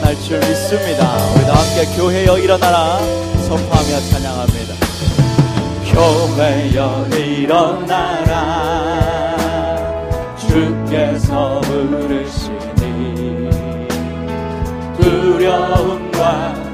일어날 줄 믿습니다. 우리 다 함께 교회여 일어나라 선포하며 찬양합니다. 교회여 일어나라 주께서 부르시니 두려움과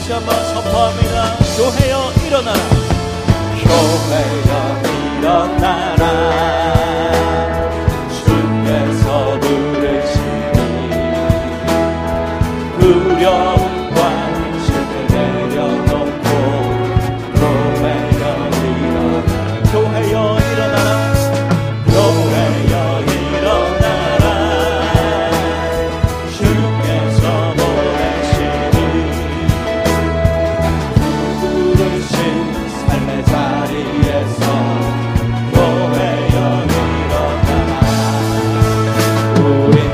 다시 한번 선포합니다. 교회여 일어나라. 교회여 일어나라. Lord.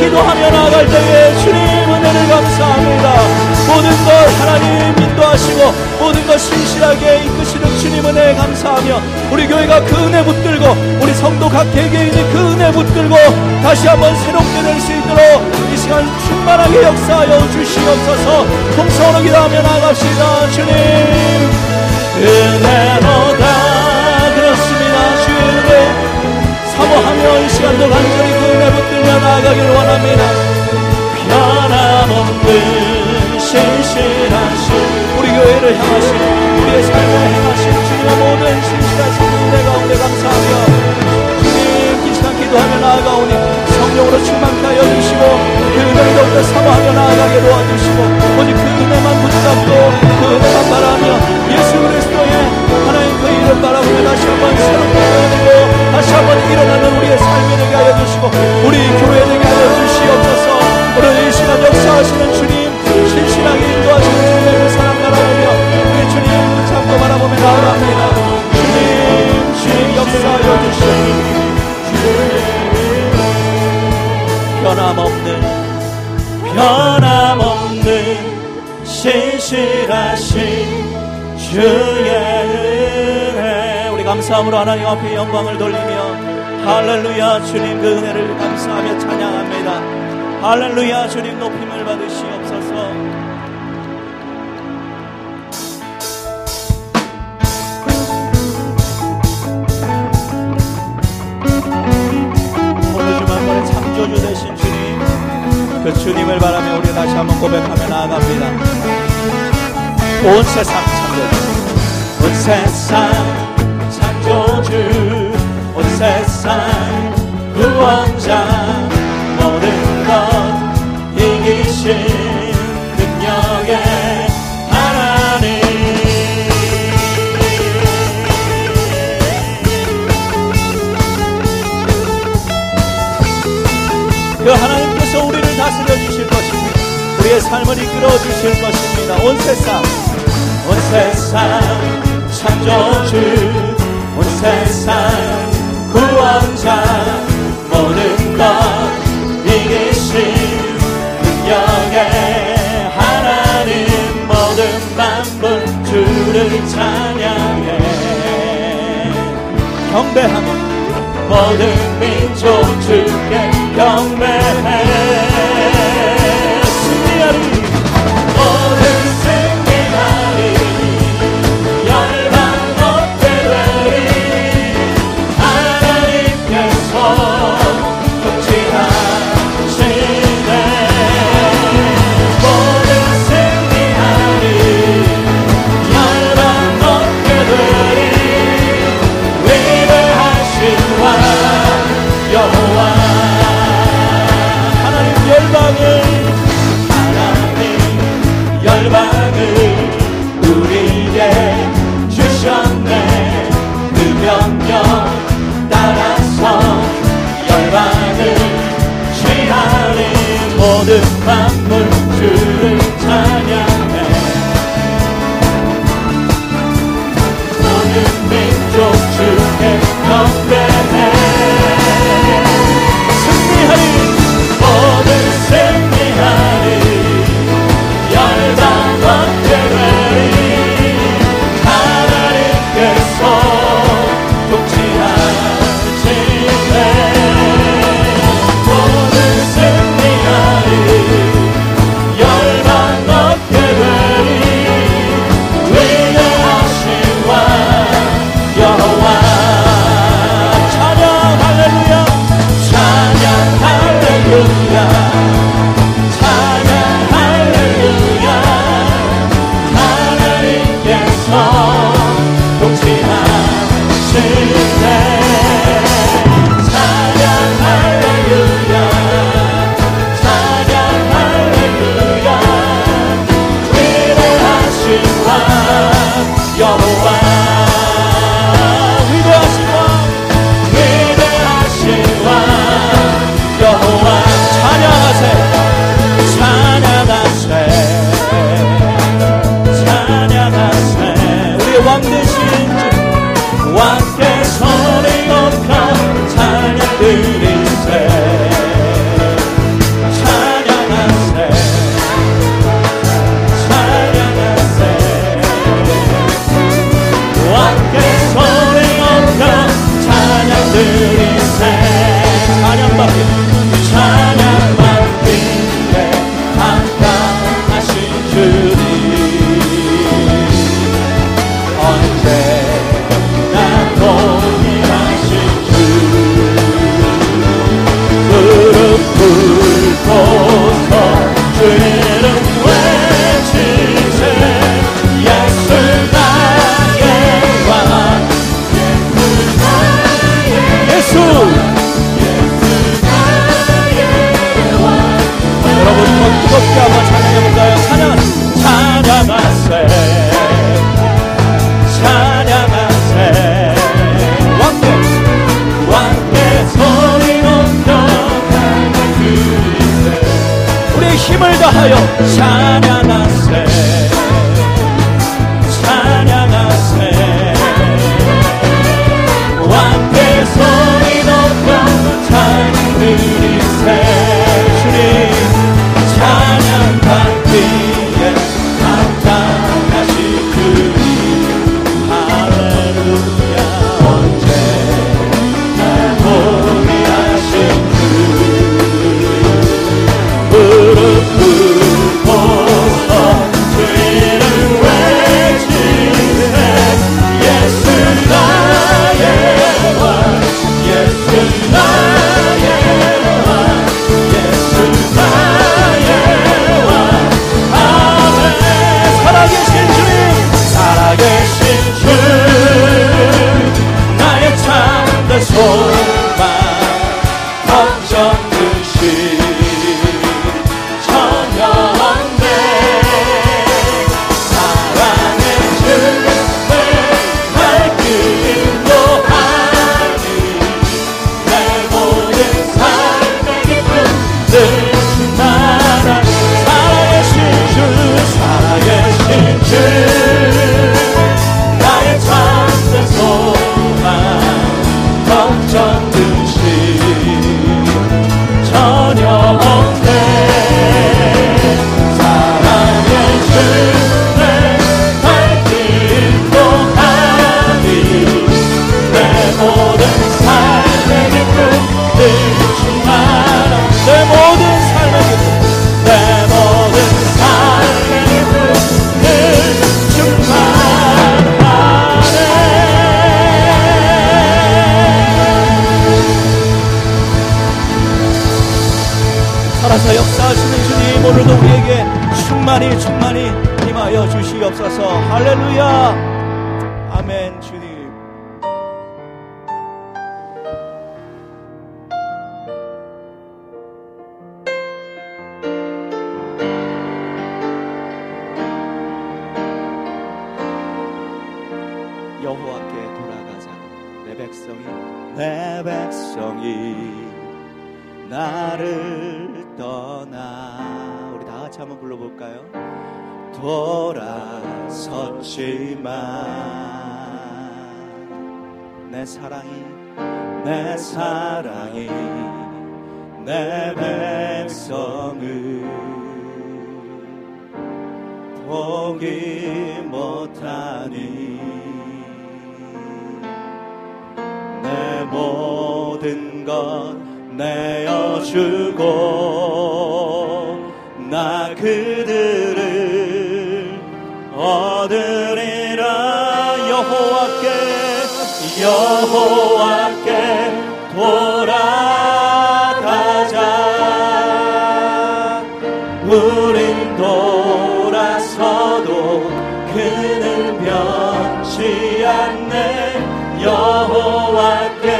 기도하며 나아갈 때에 주님 은혜를 감사합니다. 모든 것 하나님 인도하시고 모든 것 신실하게 이끄시는 주님 은혜에 감사하며 우리 교회가 그 은혜 붙들고 우리 성도 각 개개인이 그 은혜 붙들고 다시 한번 새롭게 될 수 있도록 이 시간 충만하게 역사하여 주시옵소서. 통성으로 기도하며 나갑시다 주님. 은혜로다. 그렇습니다 은혜 사모하며 이 시간도 간절히 그 은혜 붙들며 나아가기를 원합니다. 변함없는 신실하신. 우리 교회를 향하신 우리의 삶을 행하신 주님의 모든 신실하신 은혜 가운데 감사하며 주님 이 시간 기도하며 나아가오니 성령으로 충만케 하여 주시고 그 은혜를 더욱더 사모하며 나아가게 도와주시고 오직 그 은혜만 붙잡고 그 은혜만 바라며 예수 그리스도의 하나님 그 이름 바라보며 다시 한번 새롭 우리의 삶이 되게 하여 주시고 우리 교회 되게 하여 주시옵소서. 오늘 이 시간 역사하시는 주님 신실하게 인도하시는 주님의 그 사랑 바라보며 우리 주님 붙잡고 바라보며 나아갑니다. 주님 주님 역사하여 주시옵소서. 변함없는 변함없는 신실하신 주의 은혜. 우리 감사함으로 하나님 앞에 영광을 돌리며 할렐루야 주님 그 은혜를 감사하며 찬양합니다. 할렐루야 주님 높임을 받으시옵소서. 오늘 주말번에 창조주 되신 주님 그 주님을 바라며 우리 다시 한번 고백하며 나아갑니다. 온 세상 창조주 온 세상 창조주 구원자 모든 것 이기신 능력의 하나님 그 하나님께서 우리를 다스려 주실 것입니다. 우리의 삶을 이끌어 주실 것입니다. 온 세상, 온 세상 창조주, 온 세상 구원자, 찬양해. 경배하며 모든 민족 주께 경배해 follow 충만히 충만히 임하여 주시옵소서. 할렐루야. 돌아섰지만 내 사랑이 내 사랑이 내 백성을 포기 못하니 내 모든 것 내어주고 나 그들 여호와께 돌아가자. 우린 돌아서도 그는 변치 않네. 여호와께